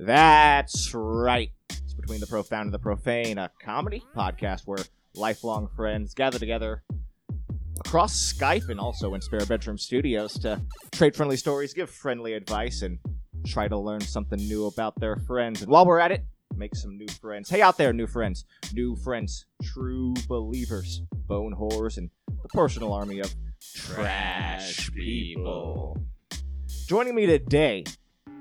That's right. It's Between the Profound and the Profane, a comedy podcast where lifelong friends gather together across Skype and also in spare bedroom studios to trade friendly stories, give friendly advice, and try to learn something new about their friends. And while we're at it, make some new friends. Hey, out there, new friends. New friends. True believers. Bone whores and the personal army of trash people. Joining me today,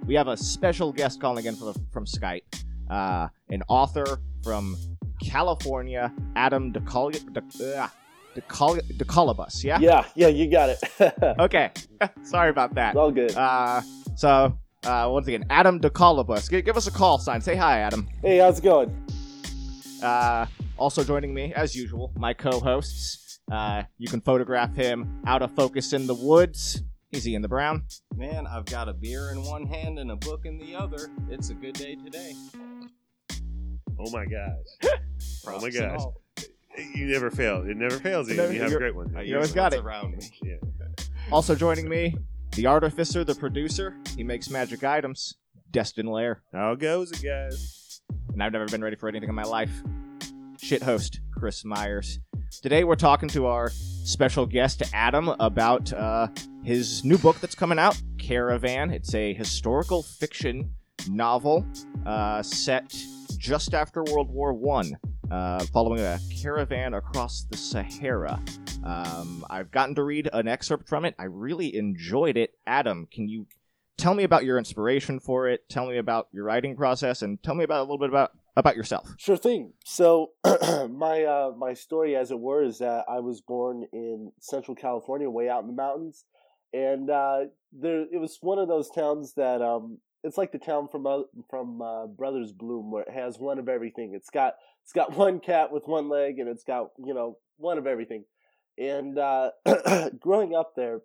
we have a special guest calling in from, from Skype. Uh, an author from California, Adam DeCol- De- uh, DeCol- DeColibus, yeah? Yeah, yeah, you got it. Okay. Sorry about that. All good. Uh, so, uh, once again, Adam DeColibus. G- give us a call sign. Say hi, Adam. Hey, how's it going? Uh, also joining me, as usual, my co-hosts. Uh, you can photograph him out of focus in the woods. He's Ian the Brown. Man, I've got a beer in one hand and a book in the other. It's a good day today. Oh my gosh. Oh my gosh. You never fail. It never fails. Ian. Never- you have a great one. You always got it. around me. Yeah. Also joining me, the artificer, the producer. He makes magic items. Destin Lair. How goes it, guys? and I've never been ready for anything in my life. Shit host, Chris Myers. Today we're talking to our special guest, Adam, about uh, his new book that's coming out, Caravan. It's a historical fiction novel uh, set just after World War One, uh, following a caravan across the Sahara. Um, I've gotten to read an excerpt from it. I really enjoyed it. Adam, can you tell me about your inspiration for it? Tell me about your writing process, and tell me about a little bit about about yourself. Sure thing. So, my uh, my story, as it were, is that I was born in Central California, way out in the mountains, and uh, there it was one of those towns that um, it's like the town from uh, from uh, Brothers Bloom, where it has one of everything. It's got it's got one cat with one leg, and it's got you know one of everything. And uh, growing up there,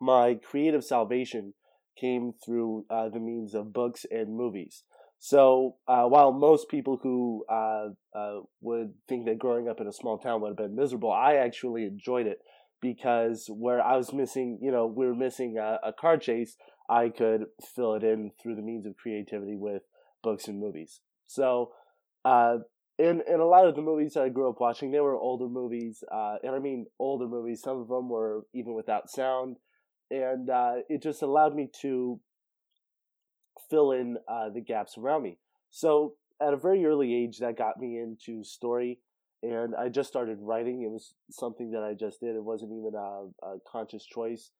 my creative salvation came through uh, the means of books and movies. So uh, while most people who uh, uh, would think that growing up in a small town would have been miserable, I actually enjoyed it because where I was missing, you know, we were missing a, a car chase, I could fill it in through the means of creativity with books and movies. So, uh, in in a lot of the movies that I grew up watching, they were older movies, uh, and I mean older movies. Some of them were even without sound, and uh, it just allowed me to fill in uh, the gaps around me. So at a very early age, that got me into story, and I just started writing. It was something that I just did. It wasn't even a, a conscious choice.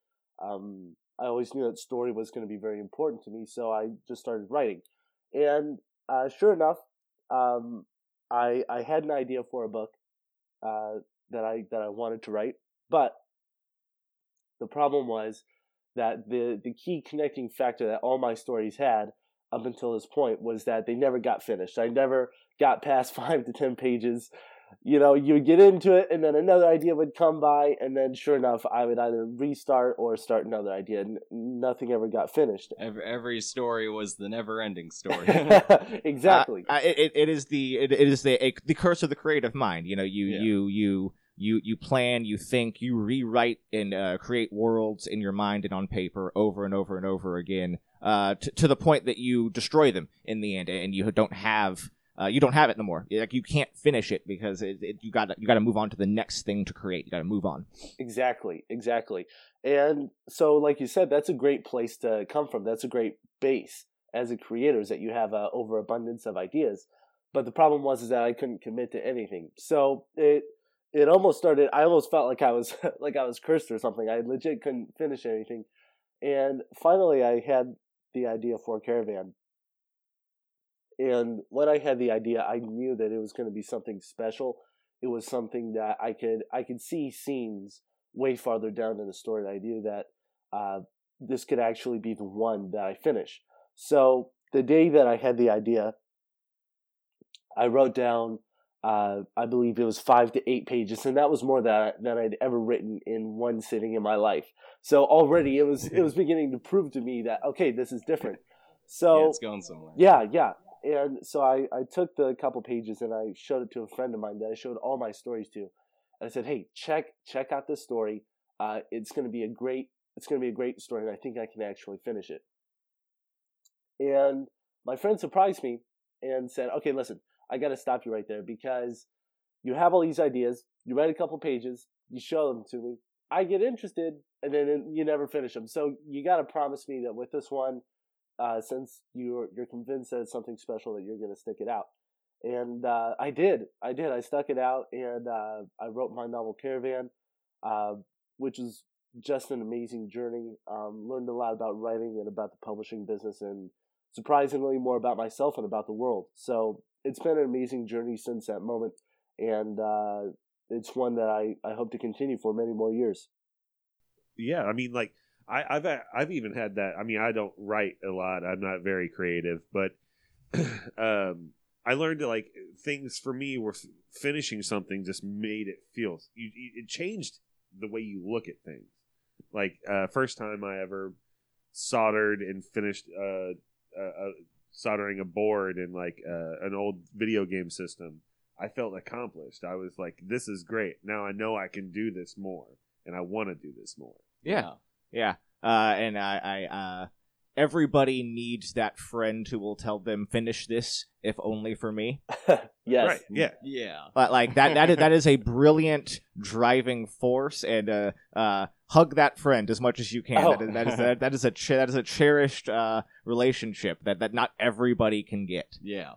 Um, I always knew that story was going to be very important to me, so I just started writing. And uh, sure enough, um, I I had an idea for a book uh, that I that I wanted to write, but the problem was that the the key connecting factor that all my stories had up until this point was that they never got finished. I never got past five to ten pages. You know, you would get into it, and then another idea would come by, and then sure enough, I would either restart or start another idea. N- nothing ever got finished. Every, every story was the never-ending story. exactly. Uh, it, it is the it, it is the a, the curse of the creative mind. You know, you Yeah. you you you you plan, you think, you rewrite and uh, create worlds in your mind and on paper over and over and over again, uh, t- to the point that you destroy them in the end, and you don't have. Uh, you don't have it no more. Like you can't finish it because it, it, you got you got to move on to the next thing to create. You got to move on. Exactly, exactly. And so, like you said, that's a great place to come from. That's a great base as a creator is that you have a overabundance of ideas. But the problem was is that I couldn't commit to anything. So it it almost started. I almost felt like I was like I was cursed or something. I legit couldn't finish anything. And finally, I had the idea for Caravan. And when I had the idea, I knew that it was going to be something special. It was something that I could I could see scenes way farther down in the story. And I knew that uh, this could actually be the one that I finish. So the day that I had the idea, I wrote down. Uh, I believe it was five to eight pages, and that was more than than I'd ever written in one sitting in my life. So already it was it was beginning to prove to me that okay, this is different. So yeah, it's going somewhere. yeah, yeah. And so I, I took the couple pages and I showed it to a friend of mine that I showed all my stories to. And I said, hey, check check out this story. Uh, it's gonna be a great it's gonna be a great story, and I think I can actually finish it. And my friend surprised me and said, "Okay, listen, I got to stop you right there because you have all these ideas. You write a couple pages, you show them to me. I get interested, and then you never finish them. So you got to promise me that with this one, uh, since you're you're convinced that it's something special, that you're going to stick it out." And uh, I did. I did. I stuck it out, and uh, I wrote my novel Caravan, uh, which is just an amazing journey. Um, learned a lot about writing and about the publishing business, and surprisingly more about myself and about the world. So it's been an amazing journey since that moment, and uh, it's one that I, I hope to continue for many more years. Yeah, I mean, like I, I've I've even had that. I mean, I don't write a lot. I'm not very creative, but um, I learned to like things for me were finishing something just made it feel you, it changed the way you look at things. Like uh, first time I ever soldered and finished uh, uh, soldering a board in like uh, an old video game system, I felt accomplished. I was like, "This is great. Now I know I can do this more, and I want to do this more." Yeah, yeah. Uh, and I, I uh, everybody needs that friend who will tell them finish this if only for me yes Right. Yeah. Yeah. but like that that is, that is a brilliant driving force and uh, uh, hug that friend as much as you can Oh. that, is, that is that, that is a che- that is a cherished uh, relationship that that not everybody can get Yeah.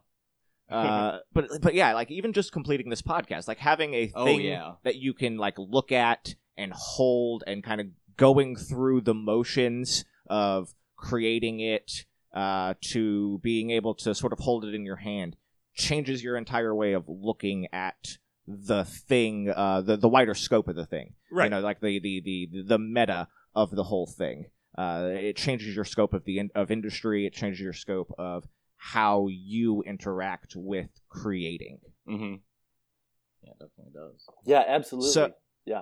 uh, but but yeah like even just completing this podcast like having a Oh, thing yeah. that you can like look at and hold and kind of going through the motions of creating it uh, to being able to sort of hold it in your hand changes your entire way of looking at the thing uh, the, the wider scope of the thing Right. you know like the the the, the meta of the whole thing uh, it changes your scope of the in- of industry it changes your scope of how you interact with creating Mm-hmm. Yeah, definitely does. yeah absolutely So- yeah Yeah.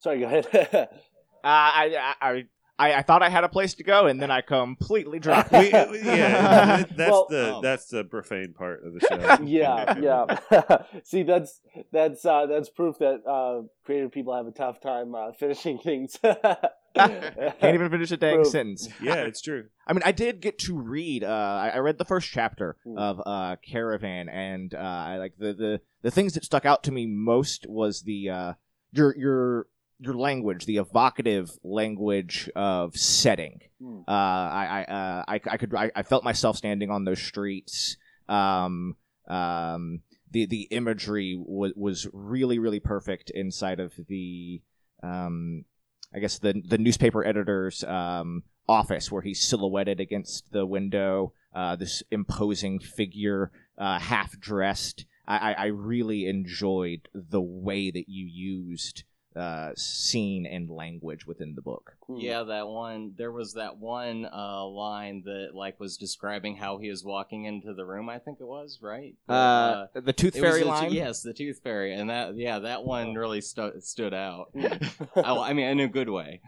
Sorry go ahead Uh, I, I, I, I thought I had a place to go, and then I completely dropped. We- yeah, that's Well- the Oh. that's the profane part of the show. yeah yeah see that's that's uh that's proof that uh creative people have a tough time uh finishing things Can't even finish a dang Proof. sentence. yeah, it's true. I mean, I did get to read. Uh, I, I read the first chapter Hmm. of uh, Caravan, and uh, I like the, the the things that stuck out to me most was the uh, your your your language, the evocative language of setting. Hmm. Uh, I I, uh, I I could I, I felt myself standing on those streets. Um, um, the the imagery was was really really perfect inside of the um, I guess the the newspaper editor's um, office where he's silhouetted against the window. Uh, this imposing figure, uh, half dressed. I, I, I really enjoyed the way that you used uh, scene and language within the book. Yeah, that one. There was that one uh, line that like was describing how he was walking into the room. I think it was right. Uh, the Tooth Fairy the- line. yes, the tooth fairy, and that yeah, that one really stu- stood out. Hmm. oh, I mean, in a good way.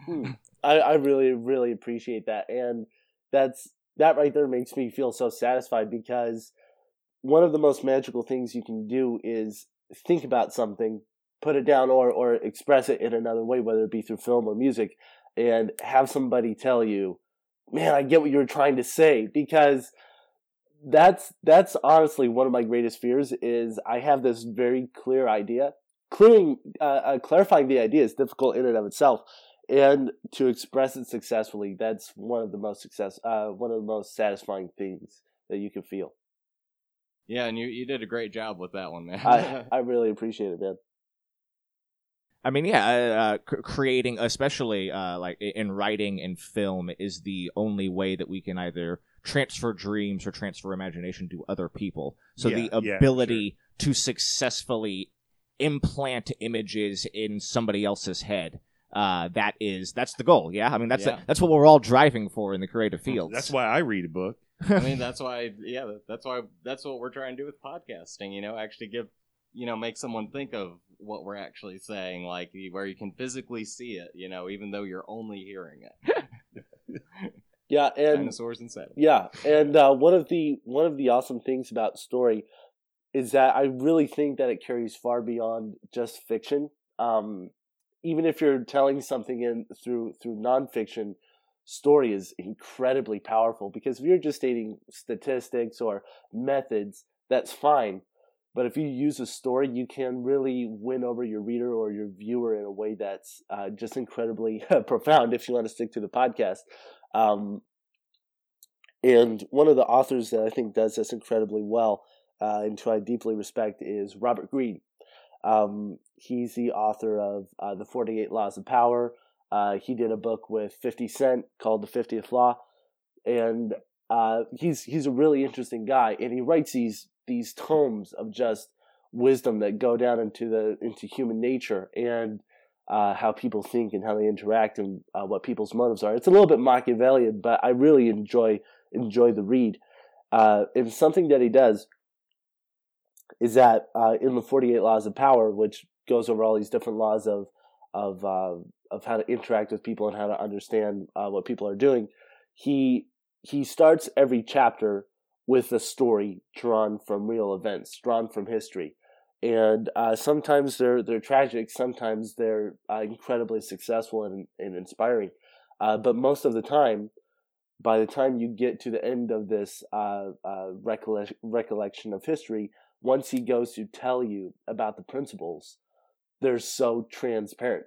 I, I really, really appreciate that. And that's that right there makes me feel so satisfied because one of the most magical things you can do is think about something, put it down, or or express it in another way, whether it be through film or music, and have somebody tell you, "Man, I get what you were trying to say," because that's that's honestly one of my greatest fears is I have this very clear idea. Clearing, uh, uh, clarifying the idea is difficult in and of itself, and to express it successfully that's one of the most success uh, one of the most satisfying things that you can feel Yeah, and you you did a great job with that one, man. i i really appreciate it man I mean, yeah, uh, uh, creating, especially uh, like in writing and film, is the only way that we can either transfer dreams or transfer imagination to other people. So Yeah, the yeah, for ability to successfully implant images in somebody else's head. Uh, that is that's the goal. Yeah, I mean that's Yeah. that's what we're all driving for in the creative fields. That's why I read a book. I mean, that's why. Yeah, that's why. That's what we're trying to do with podcasting. You know, actually give, you know, make someone think of what we're actually saying, like where you can physically see it. You know, even though you're only hearing it. yeah and Dinosaurs and yeah and uh, one of the one of the awesome things about story is that i really think that it carries far beyond just fiction um, even if you're telling something in through through nonfiction story is incredibly powerful because if you're just stating statistics or methods, that's fine. But if you use a story, you can really win over your reader or your viewer in a way that's uh, just incredibly profound if you want to stick to the podcast. Um, and one of the authors that I think does this incredibly well uh, and who I deeply respect is Robert Greene. Um, he's the author of uh, The 48 Laws of Power. Uh, he did a book with 50 Cent called The 50th Law. And uh, he's he's a really interesting guy, and he writes these these tomes of just wisdom that go down into the into human nature and uh, how people think and how they interact and uh, what people's motives are. It's a little bit Machiavellian, but I really enjoy enjoy the read. Uh, and something that he does is that uh, in the Forty Eight Laws of Power, which goes over all these different laws of of uh, of how to interact with people and how to understand uh, what people are doing, he he starts every chapter with a story drawn from real events, drawn from history. And uh, sometimes they're they're tragic, sometimes they're uh, incredibly successful and, and inspiring. Uh, but most of the time, by the time you get to the end of this uh, uh, recolle- recollection of history, once he goes to tell you about the principles, they're so transparent.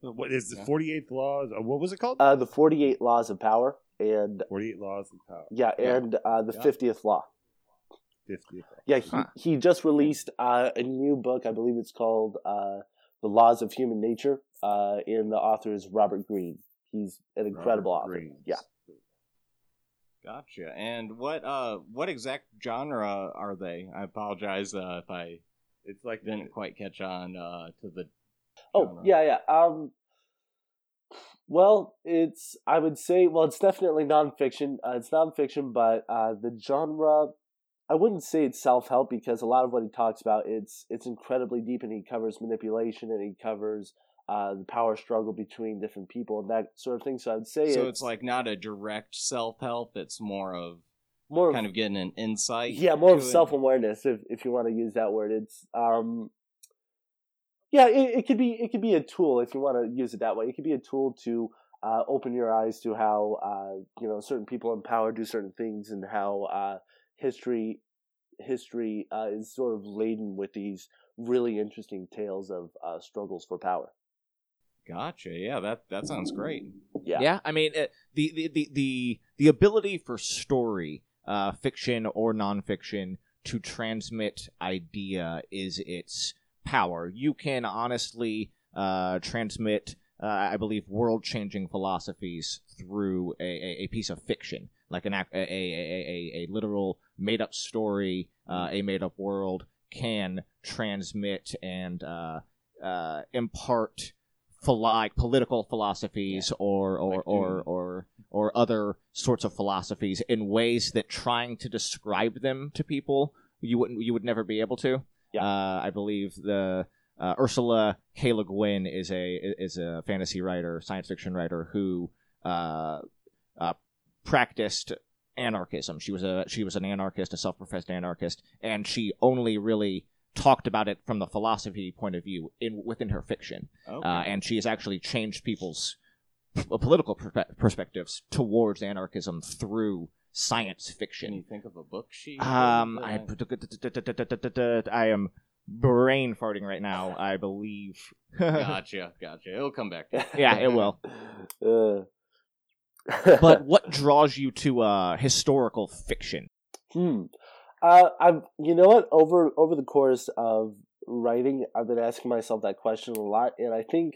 What is the 48th laws? uh, What was it called? Uh, the 48 Laws of Power, and 48 laws of power. yeah, Yeah. and uh, the Yeah. 50th Law. 50th. Yeah, he, Huh. he just released uh, a new book. I believe it's called uh, The Laws of Human Nature, uh, and the author is Robert Greene. He's an incredible Robert author. Greene. Yeah. Gotcha. And what uh what exact genre are they? I apologize uh, if I It's like didn't quite catch on uh to the Oh yeah, yeah. Um, well, it's I would say well, it's definitely nonfiction. Uh, it's nonfiction, but uh, the genre I wouldn't say it's self help because a lot of what he talks about it's it's incredibly deep and he covers manipulation and he covers uh, the power struggle between different people and that sort of thing. So I would say So it's like not a direct self help, it's more of more kind of getting an insight. yeah more of self awareness if if you want to use that word. It's um yeah it, it could be it could be a tool if you want to use it that way. It could be a tool to uh, open your eyes to how uh, you know certain people in power do certain things and how uh, history history uh, is sort of laden with these really interesting tales of uh, struggles for power. Gotcha. Yeah, that that sounds great. Yeah. Yeah, I mean uh, the, the the the the ability for story, uh, fiction or nonfiction, to transmit idea is its power. You can honestly uh, transmit, uh, I believe, world-changing philosophies through a, a, a piece of fiction, like an a, a, a, a, literal made-up story, uh, a made-up world can transmit and uh, uh, impart like political philosophies or or, Like or, or or other sorts of philosophies in ways that trying to describe them to people you wouldn't you would never be able to. Yeah. Uh, I believe the uh, Ursula K. Le Guin is a is a fantasy writer, science fiction writer who uh, uh, practiced anarchism. She was a she was an anarchist, a self-professed anarchist, and she only really talked about it from the philosophy point of view in within her fiction. Okay. Uh, and she has actually changed people's political perspe- perspectives towards anarchism through science fiction. Can you think of a book she Um, I I am brain farting right now. I believe. Gotcha, gotcha. It'll come back. yeah, it will. Uh. But what draws you to uh, historical fiction? Hmm. Uh, I've you know what over over the course of writing, I've been asking myself that question a lot, and I think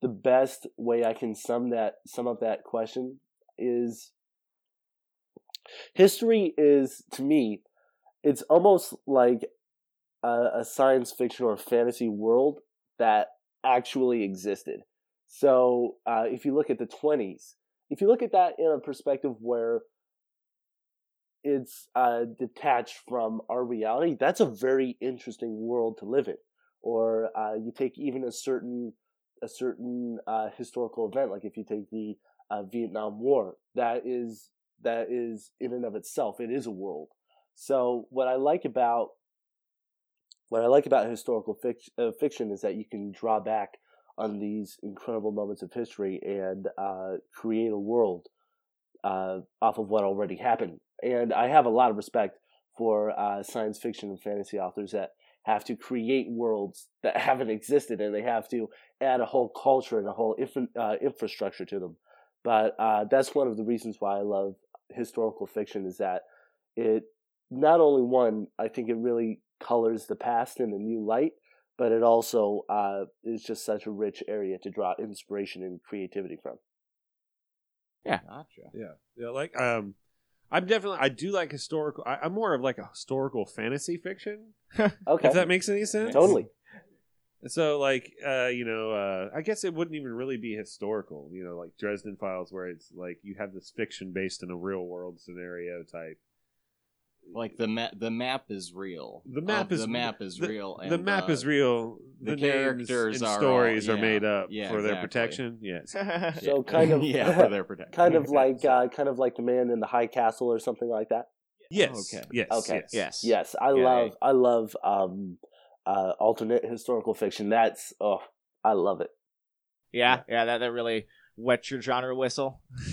the best way I can sum that sum up that question is history is to me, it's almost like a, a science fiction or fantasy world that actually existed. So uh, if you look at the twenties, if you look at that in a perspective where it's uh, detached from our reality, that's a very interesting world to live in. Or uh, you take even a certain a certain uh, historical event, like if you take the uh, Vietnam War, that is that is in and of itself, it is a world. So what I like about what I like about historical fic- uh, fiction is that you can draw back on these incredible moments of history and uh, create a world uh, off of what already happened. And I have a lot of respect for uh, science fiction and fantasy authors that have to create worlds that haven't existed and they have to add a whole culture and a whole uh, infrastructure to them. But uh, that's one of the reasons why I love historical fiction is that it not only one, I think it really colors the past in a new light, but it also uh, is just such a rich area to draw inspiration and creativity from. Yeah. Gotcha. Yeah, yeah. Like, um, I'm definitely I do like historical. I, I'm more of like a historical fantasy fiction. Okay, If that makes any sense. totally. So, like, uh, you know, uh, I guess it wouldn't even really be historical. You know, like Dresden Files, where it's like you have this fiction based in a real world scenario type. Like the map, the map is real. The map Of is- the map is the- real. And the map uh, is real. the The, names characters and are all- stories are made up Yeah, for their protection. Yes. So kind of, yeah, for their protection. kind of like, uh, kind of like the man in the high castle or something like that. Yes. Okay. Yes. Okay. Yes. yes. Yes, I Yeah, love, I love um, uh, alternate historical fiction. That's oh, I love it. Yeah, yeah, that, that really wets your genre whistle.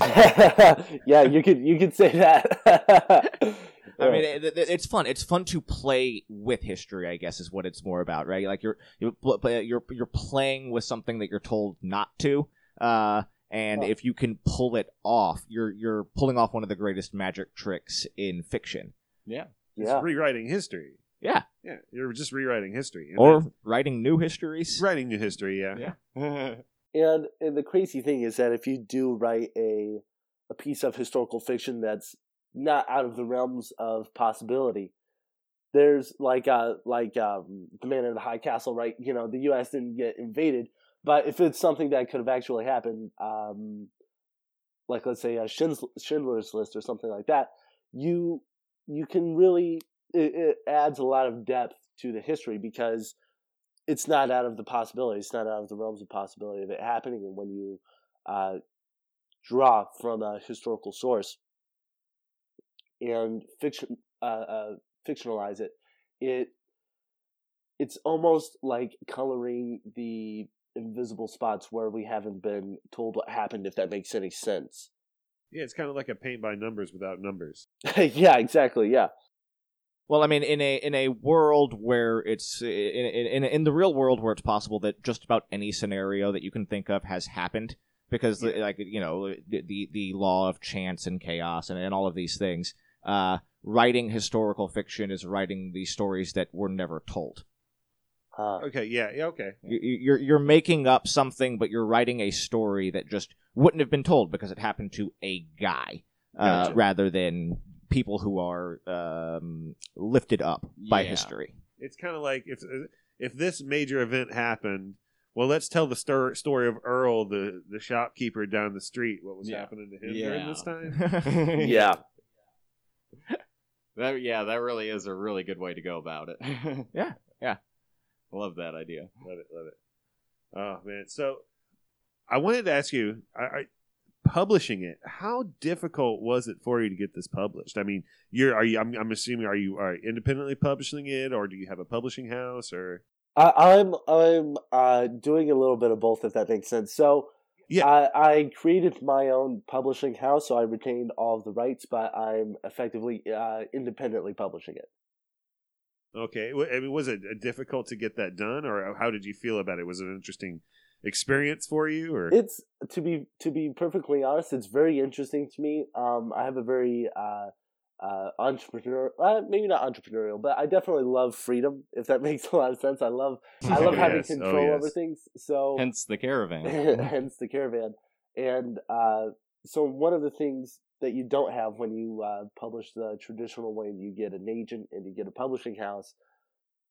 yeah, you could you could say that. I mean, it, it- it's fun. It's fun to play with history. I guess is what it's more about, right? Like you're you're pl- pl- you're you're playing with something that you're told not to, uh, and Huh. if you can pull it off, you're you're pulling off one of the greatest magic tricks in fiction, Yeah. It's yeah, rewriting history. Yeah. Yeah. You're just rewriting history. And or that's- writing new histories. writing new history. Yeah. Yeah. and and the crazy thing is that if you do write a a piece of historical fiction that's not out of the realms of possibility, there's like uh like um the man in the high castle, right? You know, the U.S. didn't get invaded, but if it's something that could have actually happened, um, like let's say a Schindler's, Schindler's List or something like that, you you can really it, it adds a lot of depth to the history because it's not out of the possibility. It's not out of the realms of possibility of it happening. And when you uh, draw from a historical source and fiction uh, uh, fictionalize it, it it's almost like coloring the invisible spots where we haven't been told what happened. If that makes any sense. Yeah. It's kind of like a paint by numbers without numbers. yeah, exactly. Yeah. Well, I mean, in a in a world where it's in in in the real world where it's possible that just about any scenario that you can think of has happened because Yeah. like you know the the, the law of chance and chaos and, and all of these things. Uh, writing historical fiction is writing these stories that were never told. Uh, Okay. Yeah. Yeah. Okay. You- you- You're you're making up something, but you're writing a story that just wouldn't have been told because it happened to a guy, uh, Gotcha. rather than people who are um, lifted up by Yeah. history. It's kind of like if if this major event happened. Well, let's tell the stor- story of Earl, the, the shopkeeper down the street. What was Yeah. happening to him during Yeah. this time? yeah. That yeah, that really is a really good way to go about it. Yeah, yeah. Love that idea. Love it, love it. Oh man, so I wanted to ask you, I, I, publishing it. How difficult was it for you to get this published? I mean, you're are you? I'm, I'm assuming are you are independently publishing it, or do you have a publishing house, or I, I'm I'm uh, doing a little bit of both, if that makes sense. So, Yeah. I, I created my own publishing house, so I retained all of the rights, but I'm effectively uh, independently publishing it. okay? I mean, was it uh, difficult to get that done, or how did you feel about it? Was it an interesting experience for you, or It's to be to be perfectly honest, it's very interesting to me. Um, I have a very uh, uh, entrepreneur, uh, maybe not entrepreneurial, but I definitely love freedom. If that makes a lot of sense, I love I love Oh, having yes. Oh, control over things. So Hence the caravan. hence the caravan. And uh, so one of the things that you don't have when you uh, publish the traditional way, you get an agent and you get a publishing house,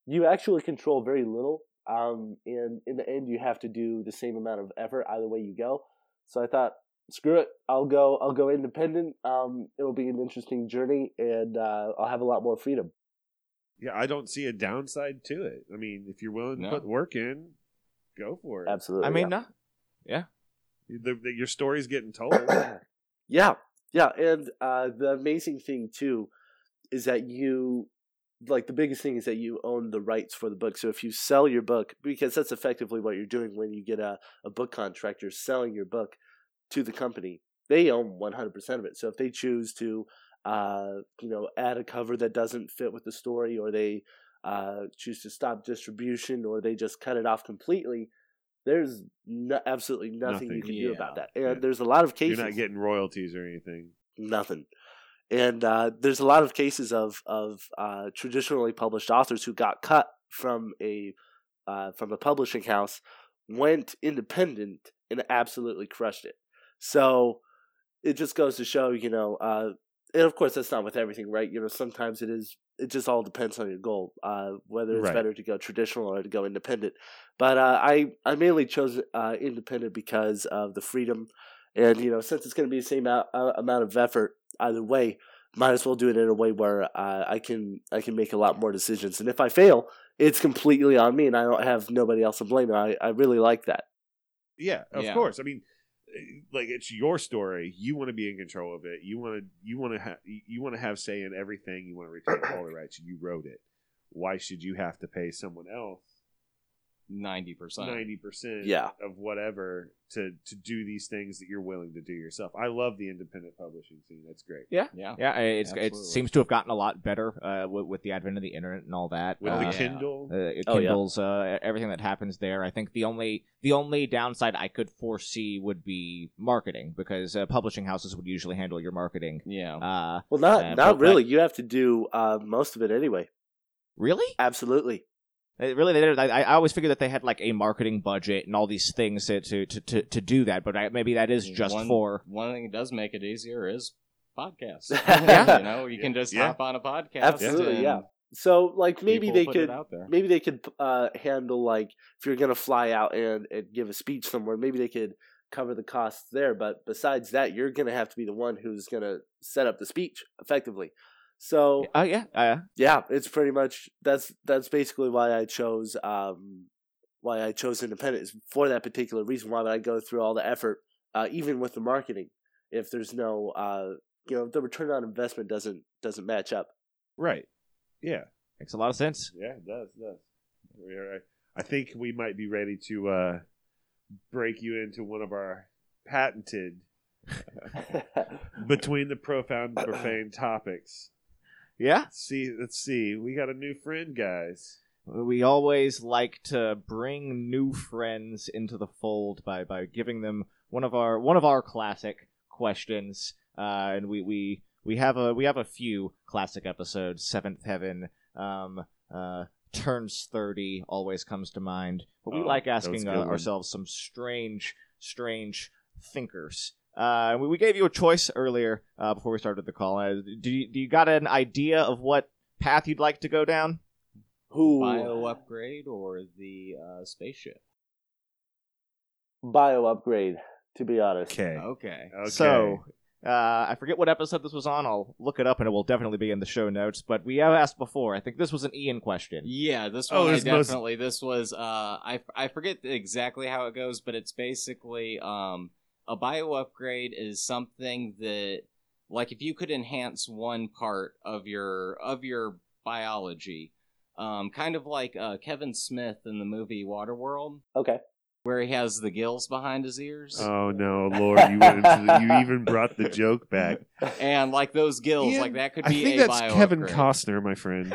you actually control very little. Um, and in the end, you have to do the same amount of effort either way you go. So I thought, screw it, I'll go. I'll go independent. Um, it'll be an interesting journey, and uh, I'll have a lot more freedom. yeah, I don't see a downside to it. I mean, if you're willing to No. put work in, go for it. Absolutely. I mean, not. yeah. The, the, your story's getting told. yeah, yeah, and uh, the amazing thing too is that you like the biggest thing is that you own the rights for the book. So if you sell your book, because that's effectively what you're doing when you get a, a book contract, you're selling your book to the company. They own 100% of it. So if they choose to, uh, you know, add a cover that doesn't fit with the story, or they uh, choose to stop distribution, or they just cut it off completely, there's no, absolutely nothing, you Nothing. can do about that. And Yeah. there's a lot of cases You're not getting royalties or anything. nothing. And uh, there's a lot of cases of of uh, traditionally published authors who got cut from a uh, from a publishing house, went independent, and absolutely crushed it. So it just goes to show, you know, uh, and of course that's not with everything, right? You know, sometimes it is. It just all depends on your goal, uh, whether it's Right. better to go traditional or to go independent. But uh, I I mainly chose uh, independent because of the freedom and you know, since it's going to be the same out, uh, amount of effort either way, might as well do it in a way where uh, I can I can make a lot more decisions. And if I fail, it's completely on me, and I don't have nobody else to blame. I I really like that. Yeah, of Yeah. course. I mean, eh, like it's your story. You want to be in control of it. You want to. You want to have. You want to have say in everything. You want to retain all the rights. You wrote it. Why should you have to pay someone else Ninety percent. ninety percent Yeah. of whatever to to do these things that you're willing to do yourself? I love the independent publishing scene. That's great. Yeah. Yeah, I- it's it seems to have gotten a lot better uh, with, with the advent of the internet and all that. With uh, the. Kindle, uh, Oh, yeah. Kindles, uh, everything that happens there. I think the only the only downside I could foresee would be marketing because uh, publishing houses would usually handle your marketing. Yeah. Uh, Well, not Uh, not but- really. You have to do uh, most of it anyway. really? Absolutely. Uh, Really, they did. I, I always figured that they had like a marketing budget and all these things to to to, to, to do that, but I, maybe that is just One- for. One thing that does make it easier is podcasts. Yeah. You know, you can just Yeah. hop on a podcast. Absolutely, and yeah. So like maybe they could out there. maybe they could uh, handle like if you're gonna fly out and, and give a speech somewhere, maybe they could cover the costs there. But besides that, you're gonna have to be the one who's gonna set up the speech effectively. So Oh yeah, uh, yeah, it's pretty much that's that's basically why I chose um why I chose independent is for that particular reason. Why would I go through all the effort, uh, even with the marketing, if there's no uh you know the return on investment doesn't doesn't match up. right? Yeah, makes a lot of sense. yeah, it does it does. We're right. I think we might be ready to uh, break you into one of our patented between the profound and profane topics. Yeah, Let's see, let's see. We got a new friend, guys. we always like to bring new friends into the fold by by giving them one of our one of our classic questions, uh, and we we we have a we have a few classic episodes. Seventh Heaven, um, uh, turns thirty always comes to mind, but we Oh, like that was a asking uh, ourselves some strange strange thinkers. Uh, we, we gave you a choice earlier uh, before we started the call. Uh, do you, do you got an idea of what path you'd like to go down? Who Bio upgrade or the uh, spaceship? bio upgrade? To be honest, Okay. Okay. Okay. So, uh, I forget what episode this was on. I'll look it up and it will definitely be in the show notes. But we have asked before. I think this was an Ian question. Yeah, this Oh, one I this most- definitely. This was uh, I I forget exactly how it goes, but it's basically um a bio upgrade is something that like if you could enhance one part of your of your biology, um, kind of like uh, Kevin Smith in the movie Waterworld, okay. where he has the gills behind his ears, Oh no, Lord! You went into the, you even brought the joke back. and like those gills, Ian, like that could be. I think a that's bio Kevin upgrade. Costner, my friend.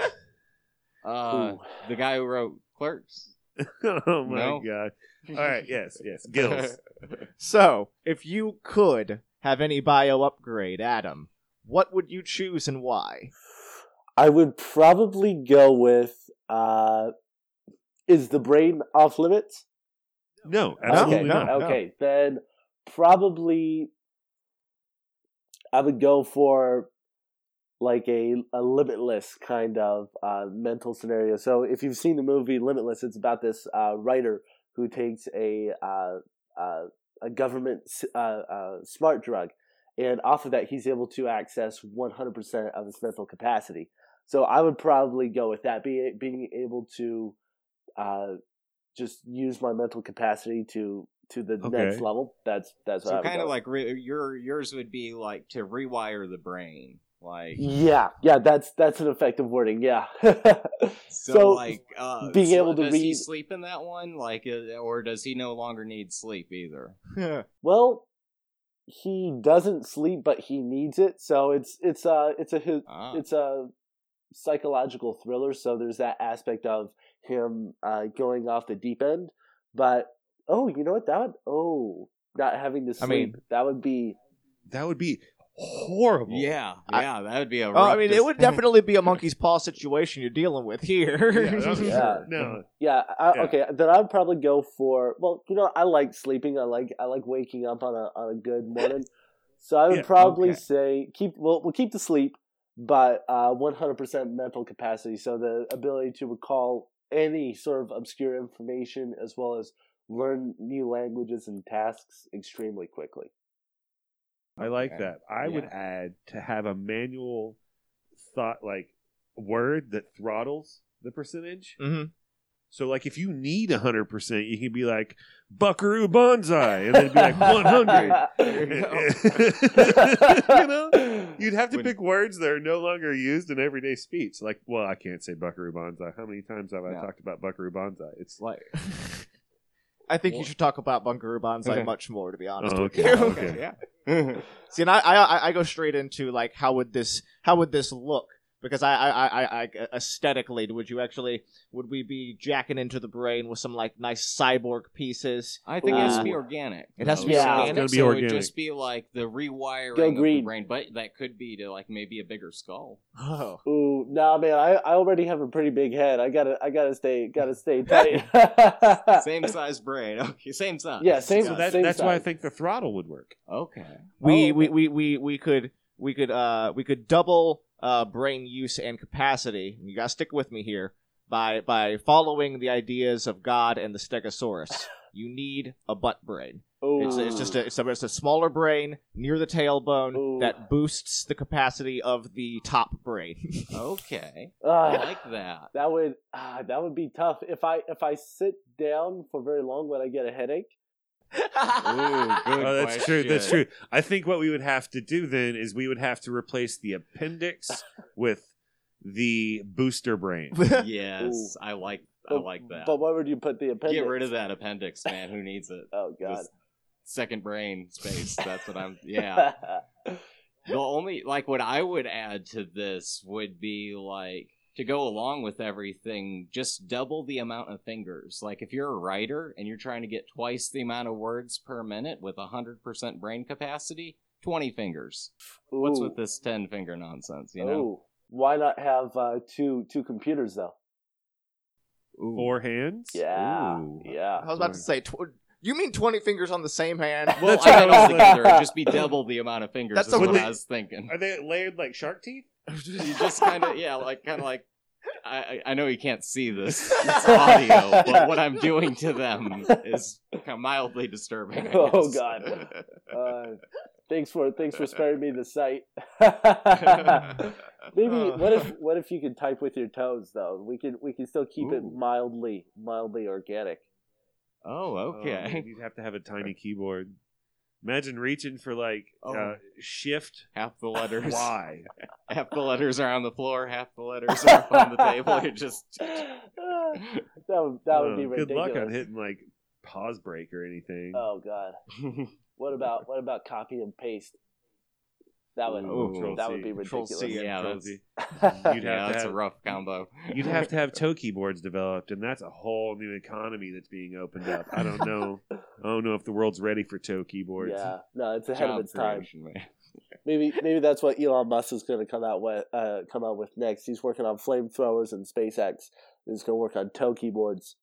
uh, Ooh. the guy who wrote Clerks. oh my No. god! All right, yes, yes, gills. So, if you could have any bio upgrade, Adam, what would you choose and why? I would probably go with uh, is the brain off limits? No, absolutely okay, not. Okay, then probably I would go for like a, a limitless kind of uh, mental scenario. So if you've seen the movie Limitless, it's about this uh, writer who takes a uh, uh, a government uh, uh, smart drug, and off of that, he's able to access 100% of his mental capacity. So I would probably go with that, being being able to uh, just use my mental capacity to to the Okay. next level. That's that's So kind of like re- your yours would be like to rewire the brain. Like Yeah, yeah, that's that's an effective wording. Yeah. so, So, like uh, being so able to does he read- sleep in that one? Like, uh, or does he no longer need sleep either? well, he doesn't sleep, but he needs it. So it's it's a it's a Ah. it's a psychological thriller. So there's that aspect of him uh, going off the deep end. But oh, you know what? That would oh not having to I sleep. mean- that would be That would be horrible. yeah, I- yeah, that would be a. Oh, rough I mean, it would definitely be a monkey's paw situation you're dealing with here. Yeah, Yeah. sure. No. Yeah, I, Yeah. okay. Then I'd probably go for well, you know, I like sleeping. I like I like waking up on a on a good morning. So I would Yeah, probably okay. say keep well we'll keep the sleep, but uh, one hundred percent mental capacity. So the ability to recall any sort of obscure information as well as learn new languages and tasks extremely quickly. I like Okay. that. I would add to have a manual thought like word that throttles the percentage. hmm So like if you need hundred percent, you can be like Buckaroo Banzai, and then it'd be like one hundred. you know, you'd have to When- pick words that are no longer used in everyday speech. Like, well, I can't say Buckaroo Banzai. How many times have I Yeah. talked about Buckaroo Banzai? It's like I think you should talk about Bunkaroo Banzai Okay. much more, to be honest Oh, with okay, you. okay. yeah. See, and I, I, I go straight into like, how would this, how would this look? Because I, I, I, I, I aesthetically, would you actually, would we be jacking into the brain with some like nice cyborg pieces? I think it has to be organic. It has to be Yeah. organic. It's gotta be so organic. It would just be like the rewiring Go of the green. brain, but that could be to like maybe a bigger skull. Oh, Ooh, nah, man, I, I already have a pretty big head. I gotta I gotta stay gotta stay tight. Same size brain. Okay, same size. Yeah, same- so Got that, it. that's why I size. think the throttle would work. Okay. we, Oh, we, okay. we, we, we could, we could, uh, we could double uh, brain use and capacity. You gotta stick with me here by by following the ideas of God and the Stegosaurus. You need a butt brain. It's, it's just a, it's, a, it's a smaller brain near the tailbone Ooh. that boosts the capacity of the top brain. Okay. I Ah, like that. that would ah, that would be tough. If I if I sit down for very long, would I get a headache? Ooh, good Oh, that's true. That's true. I think what we would have to do then is we would have to replace the appendix with the booster brain. Yes, I like I But- like that. But where would you put the appendix? Get rid of that appendix, man. Who needs it? Oh god. Just second brain space. That's what I'm. Yeah. The only like what I would add to this would be like to go along with everything, just double the amount of fingers. Like if you're a writer and you're trying to get twice the amount of words per minute with hundred percent brain capacity, twenty fingers. What's with this ten finger nonsense? You know. Ooh. Why not have uh, two two computers though? Ooh. Four hands. Yeah, Ooh. yeah. I was about to say, tw- you mean twenty fingers on the same hand? Well, That's I what mean I was altogether, it'd just be double the amount of fingers. That's That's what okay. I was thinking. Are they layered like shark teeth? You just kind of, yeah, like kind of like. I, I I know you can't see this it's audio, but what I'm doing to them is kind of mildly disturbing. I Oh. God. Uh, thanks for thanks for sparing me the sight. Maybe what if what if you could type with your toes though? We can we can still keep it mildly mildly organic. oh, Oh, okay. man, you'd have to have a tiny keyboard. Imagine reaching for like Oh. uh, shift half the letters, Y. half the letters are on the floor, half the letters are up on the table. You're just. that would that would Oh, be good ridiculous. luck on hitting like pause break or anything. Oh god. What about what about copy and paste? That would Ooh, Control that would be Control ridiculous. C. yeah, that's You'd have to that's a rough combo. You'd have to have toe keyboards developed, and that's a whole new economy that's being opened up. I don't know. I don't know if the world's ready for toe keyboards. yeah, no, it's ahead of its time. man. Maybe maybe that's what Elon Musk is going to come out with. Uh, come out with next. He's working on flamethrowers and SpaceX. He's going to work on toe keyboards.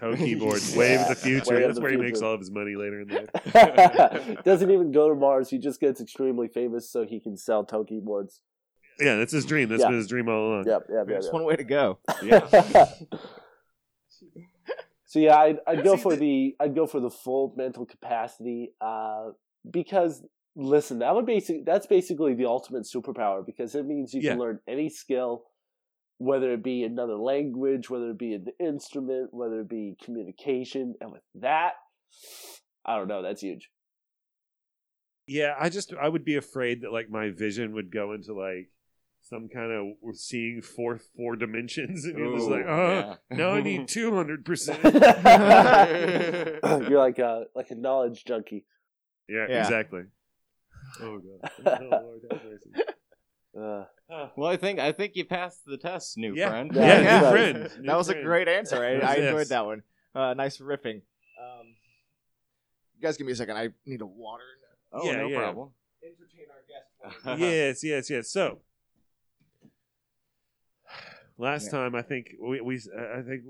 Toe keyboards, Yeah. way of the future. Way That's the where he makes all of his money later in life. Doesn't even go to Mars. He just gets extremely famous so he can sell toe keyboards. Yeah, that's his dream. That's Yeah. been his dream all along. Yep, yep, yep. That's one way to go. Yeah. so yeah, I'd, I'd go for the- the I'd go for the full mental capacity uh, because listen, that would basic that's basically the ultimate superpower because it means you can learn any skill, whether it be another language, whether it be an instrument, whether it be communication, and with that, I don't know, that's huge. Yeah, I just I would be afraid that like my vision would go into like some kind of we're seeing four four dimensions, and you're just like, oh, yeah. now I need two hundred percent. You're like a like a knowledge junkie. Yeah, Yeah. exactly. Oh god. Oh, Lord, have mercy. Uh, Well, I think I think you passed the test, new Yeah. friend. Yeah, Yeah, yeah. new friend. New that was a great answer. I, I Yes. enjoyed that one. Uh, nice riffing. Um, you guys, give me a second. I need a water. Oh, Yeah, no yeah. problem. Entertain our guest. yes, yes, yes. So last Yeah. time I think we, we I think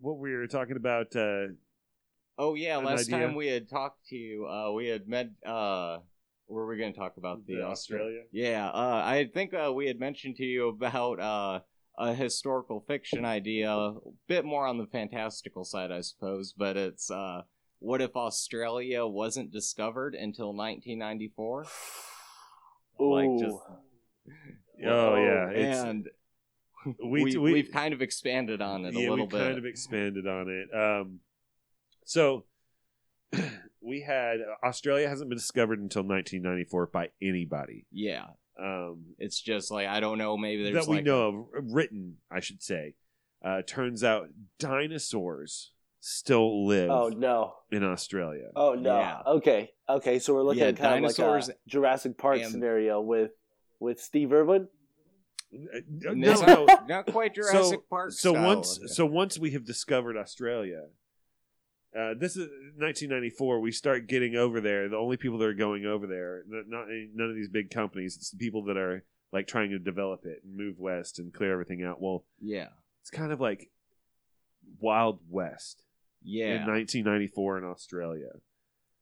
what we were talking about. Uh, Oh yeah, last idea. time we had talked to you, uh, we had met. Uh, were we going to talk about the, The Australia? Yeah, uh, I think uh, we had mentioned to you about uh, a historical fiction idea, a bit more on the fantastical side, I suppose. But it's uh, what if Australia wasn't discovered until 1994? Like just oh yeah, it's, and we, we, we, we've kind of expanded on it a yeah, little we bit. kind of expanded on it. Um, so we had Australia hasn't been discovered until 1994 by anybody. yeah, Um, it's just like I don't know. Maybe there's that we like know of, written, I should say. Uh, turns out dinosaurs still live Oh no. in Australia. Oh no. Yeah. Okay. Okay. So we're looking Yeah, at kind dinosaurs of like a Jurassic Park and- scenario with with Steve Irwin. Uh, No, no, not, not quite Jurassic so, Park. So style. once, so once we have discovered Australia, uh, this is 1994. We start getting over there. The only people that are going over there, not not- none of these big companies. It's the people that are like trying to develop it and move west and clear everything out. Well, yeah, it's kind of like Wild West yeah, in 1994 in Australia.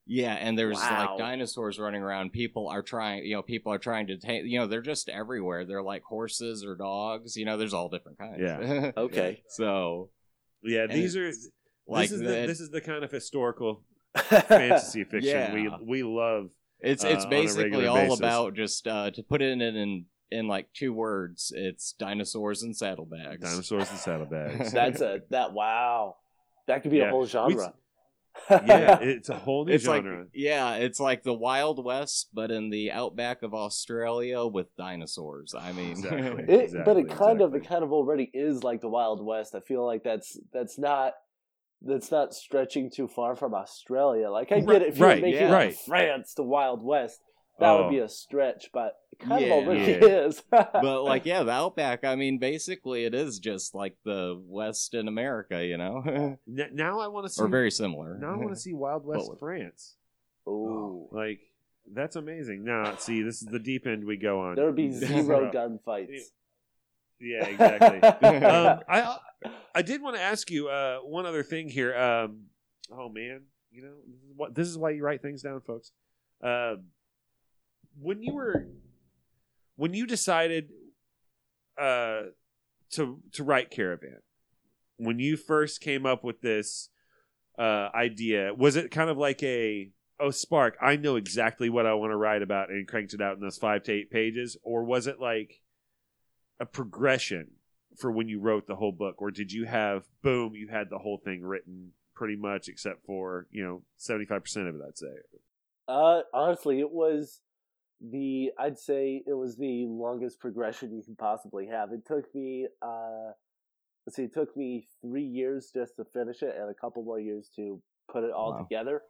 yeah, and there's Wow. like dinosaurs running around. People are trying, you know, people are trying to take, you know, they're just everywhere. They're like horses or dogs. You know, there's all different kinds. Yeah. Okay. so Yeah, these are. Like this is the, the- this is the kind of historical fantasy fiction Yeah. we we love. it's uh, it's on basically all basis. about just uh, to put it in in in like two words. It's dinosaurs and saddlebags. Dinosaurs and saddlebags. That's a that wow. That could be Yeah. a whole We- genre. yeah, it's a whole new it's genre. like yeah, it's like the Wild West, but in the outback of Australia with dinosaurs. I mean, Exactly. It, but it Exactly, kind of it kind of already is like the Wild West. I feel like that's that's not that's not stretching too far from Australia. Like I get it if you're Right, making yeah. it right. France the Wild West, that would Oh. be a stretch, but kind Yeah. of already Yeah. is. but like yeah, the outback. I mean, basically, it is just like the West in America, you know, now I want to see. or very similar. now I want to see Wild West But- France. Ooh. Oh, like that's amazing. Now, see, this is the deep end we go on. There would be zero Yeah. gunfights. Yeah, exactly. um, I I did want to ask you uh, one other thing here. Um, oh man, you know this is, what, this is why you write things down, folks. Um when you were when you decided uh, to to write Caravan, when you first came up with this uh, idea, was it kind of like a oh Spark? I know exactly what I want to write about, and cranked it out in those five to eight pages, or was it like a progression for when you wrote the whole book, or did you have boom, you had the whole thing written pretty much except for you know seventy five percent of it, I'd say. Uh, honestly, it was the I'd say it was the longest progression you can possibly have. It took me uh, let's see, it took me three years just to finish it, and a couple more years to put it all Wow. together.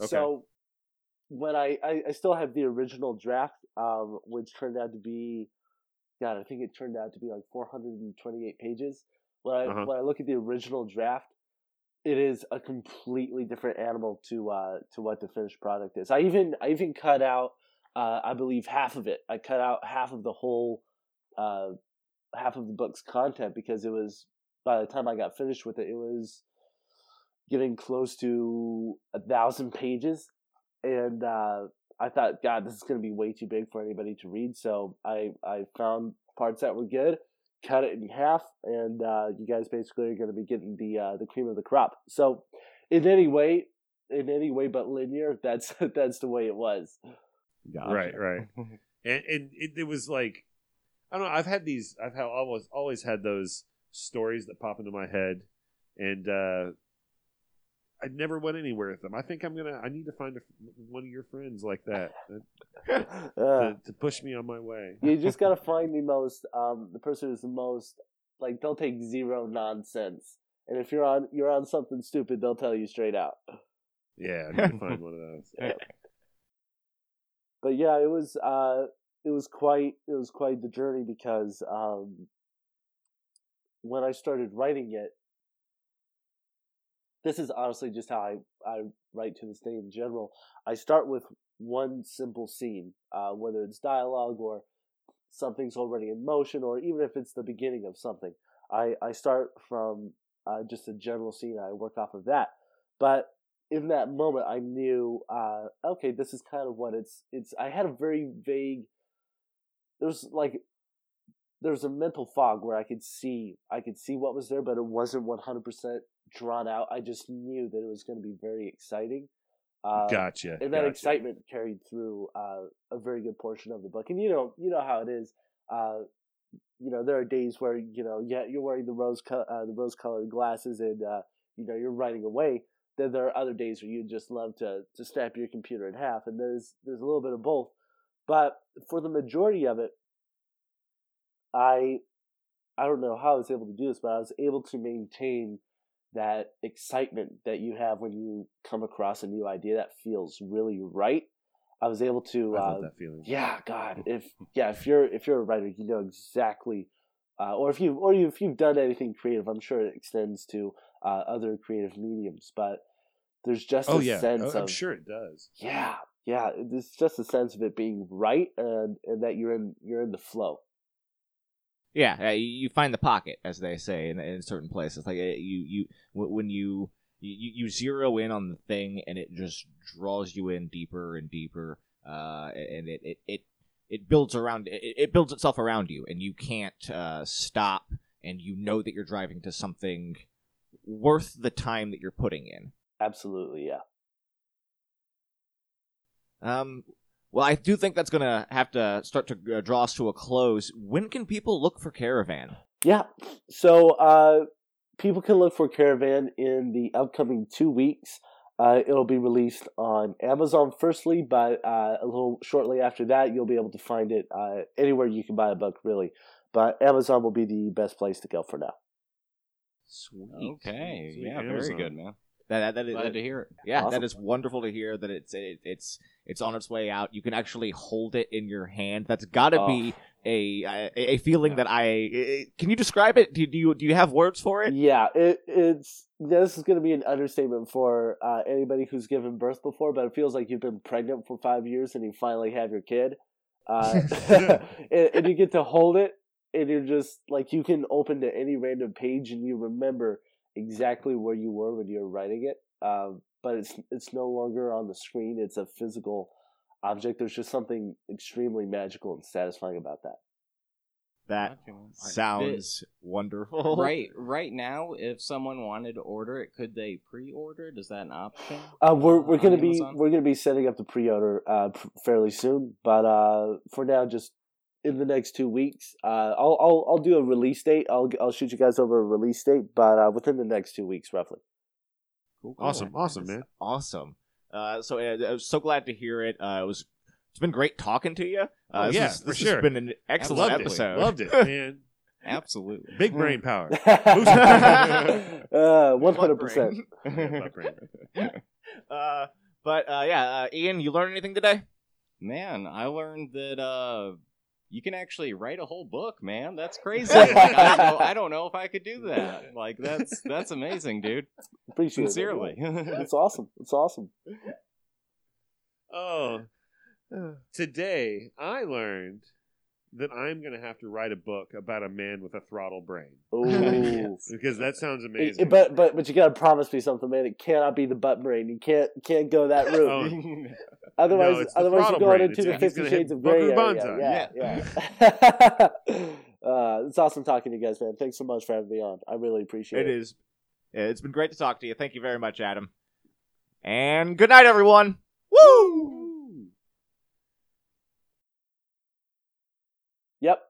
Okay. So when I, I I still have the original draft, um, which turned out to be, God, I think it turned out to be like 428 pages. When I Uh-huh. when I look at the original draft, it is a completely different animal to uh to what the finished product is. I even I even cut out uh I believe half of it. I cut out half of the whole uh half of the book's content because it was by the time I got finished with it, it was getting close to a thousand pages, and uh, I thought, God, this is going to be way too big for anybody to read. So I I found parts that were good, cut it in half, and uh, you guys basically are going to be getting the uh, the cream of the crop. So in any way, in any way but linear, that's that's the way it was. Gotcha. Right, right. and and it, it was like I don't know. I've had these. I've had always always had those stories that pop into my head, and uh, I never went anywhere with them. I think I'm gonna. I need to find a, one of your friends like that Uh, to, to push me on my way. you just gotta find the most, um, the person who's the most like they'll take zero nonsense, and if you're on you're on something stupid, they'll tell you straight out. Yeah, I need to find one of those. but yeah, it was uh, it was quite it was quite the journey because um, when I started writing it, this is honestly just how I I write to this day in general. I start with one simple scene, uh, whether it's dialogue or something's already in motion, or even if it's the beginning of something. I I start from uh, just a general scene. I work off of that, but in that moment, I knew, uh, okay, this is kind of what it's. It's. I had a very vague. There's like, there's a mental fog where I could see, I could see what was there, but it wasn't one hundred percent drawn out. I just knew that it was going to be very exciting. Uh, Gotcha. and that gotcha. excitement carried through uh, a very good portion of the book. And you know, you know how it is. Uh, you know, there are days where you know, yeah, you're wearing the rose, co- uh, the rose-colored glasses, and uh, you know, you're writing away. Then there are other days where you just love to to snap your computer in half, and there's there's a little bit of both. But for the majority of it, I I don't know how I was able to do this, but I was able to maintain that excitement that you have when you come across a new idea that feels really right. I was able to, I uh, love that feeling. yeah, God, if yeah, if you're if you're a writer, you know exactly, uh, or if you or you, if you've done anything creative, I'm sure it extends to uh, other creative mediums. But there's just Oh a yeah, sense Oh, I'm of sure it does. yeah, yeah, it's just a sense of it being right and, and that you're in you're in the flow. Yeah, uh, you find the pocket, as they say in, in certain places. Like uh, you, you when you, you you zero in on the thing, and it just draws you in deeper and deeper, uh, and it it, it it builds around it, it builds itself around you, and you can't uh, stop, and you know that you're driving to something worth the time that you're putting in. Absolutely, yeah. Um, well, I do think that's gonna have to start to uh, draw us to a close. When can people look for Caravan? Yeah. So uh, people can look for Caravan in the upcoming two weeks. Uh, it'll be released on Amazon firstly, but uh, a little shortly after that, you'll be able to find it uh, anywhere you can buy a book, really. But Amazon will be the best place to go for now. Sweet. Okay, Sweet yeah, Amazon. very good, man. That, that, that is, Glad to hear it. yeah, Awesome. that is wonderful to hear that it's it, it's it's on its way out. You can actually hold it in your hand. That's got to Oh. be a, a a feeling that I i- can you describe it? Do, do you do you have words for it? Yeah, it, it's this is going to be an understatement for uh, anybody who's given birth before, but it feels like you've been pregnant for five years and you finally have your kid, uh, and, and you get to hold it, and you're just like you can open to any random page and you remember exactly where you were when you were writing it. Um, but it's it's no longer on the screen; it's a physical object. There's just something extremely magical and satisfying about that. That Gotcha, man. sounds wonderful. right right now if someone wanted to order it could they pre-order is that an option Uh, we're we're gonna be we're gonna be setting up the pre-order uh, p- fairly soon, but uh, for now, just in the next two weeks, uh, I'll I'll I'll do a release date. I'll I'll shoot you guys over a release date, but uh, within the next two weeks, roughly. cool, Awesome, awesome, man. Awesome. Uh, so uh, I was so glad to hear it. Uh, it was it's been great talking to you. Uh, Oh, yeah, is- for this sure. has been an excellent Loved it. episode. Loved it, man. absolutely Big brain power. Uh, One hundred percent. Yeah, butt brain. uh, but uh, yeah, uh, Ian, you learned anything today? man i learned that uh you can actually write a whole book man that's crazy like, I, don't know, I don't know if i could do that like that's that's amazing dude Appreciate it. sincerely It's awesome. It's awesome. Oh, today I learned that I'm going to have to write a book about a man with a throttle brain Ooh. because that sounds It- amazing. it- but but but you gotta promise me something, man. It cannot be the butt brain. You can't can't go that route. Oh. Otherwise, No, otherwise you're going into It's- the Fifty Shades of Grey area. Banzai. Yeah, yeah. uh, it's awesome talking to you guys, man. Thanks so much for having me on. I really appreciate It it. is. yeah, It's been great to talk to you. Thank you very much, Adam. And good night, everyone. Woo! Yep.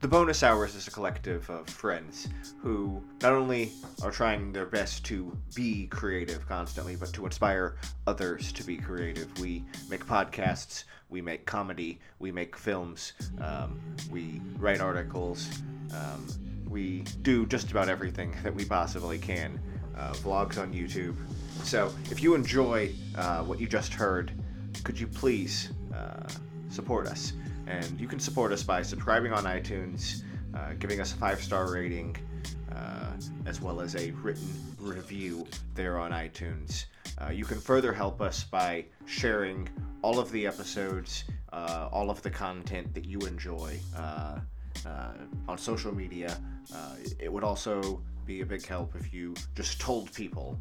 The Bonus Hours is a collective of friends who not only are trying their best to be creative constantly, but to inspire others to be creative. We make podcasts, we make comedy, we make films, um, we write articles, um, we do just about everything that we possibly can. Uh, vlogs on YouTube. So if you enjoy uh, what you just heard, could you please uh, support us? And you can support us by subscribing on iTunes, uh, giving us a five star rating, uh, as well as a written review there on iTunes. Uh, you can further help us by sharing all of the episodes, uh, all of the content that you enjoy uh, uh, on social media. it would also be a big help if you just told people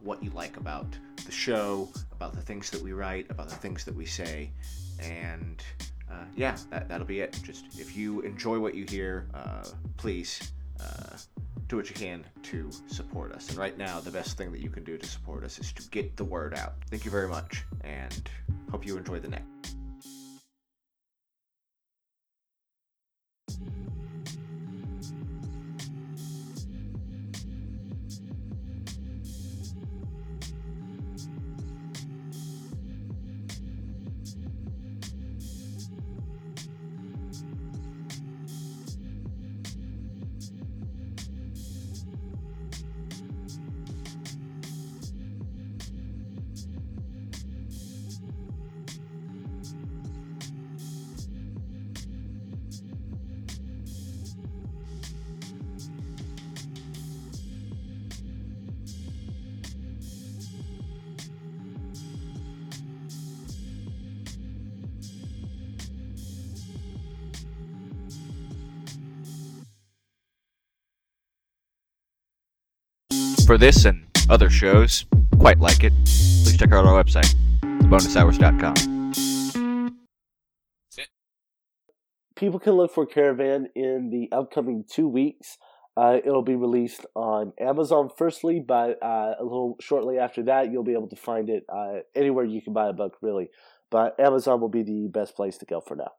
what you like about the show, about the things that we write, about the things that we say, and uh, yeah, that, that'll be it. Just if you enjoy what you hear, uh, please uh, do what you can to support us. And right now, the best thing that you can do to support us is to get the word out. Thank you very much, and hope you enjoy the next. This and other shows, quite like it, please check out our website, thebonushours.com. People can look for Caravan in the upcoming two weeks. Uh, it'll be released on Amazon firstly, but uh, a little shortly after that, you'll be able to find it uh, anywhere you can buy a book, really. But Amazon will be the best place to go for now.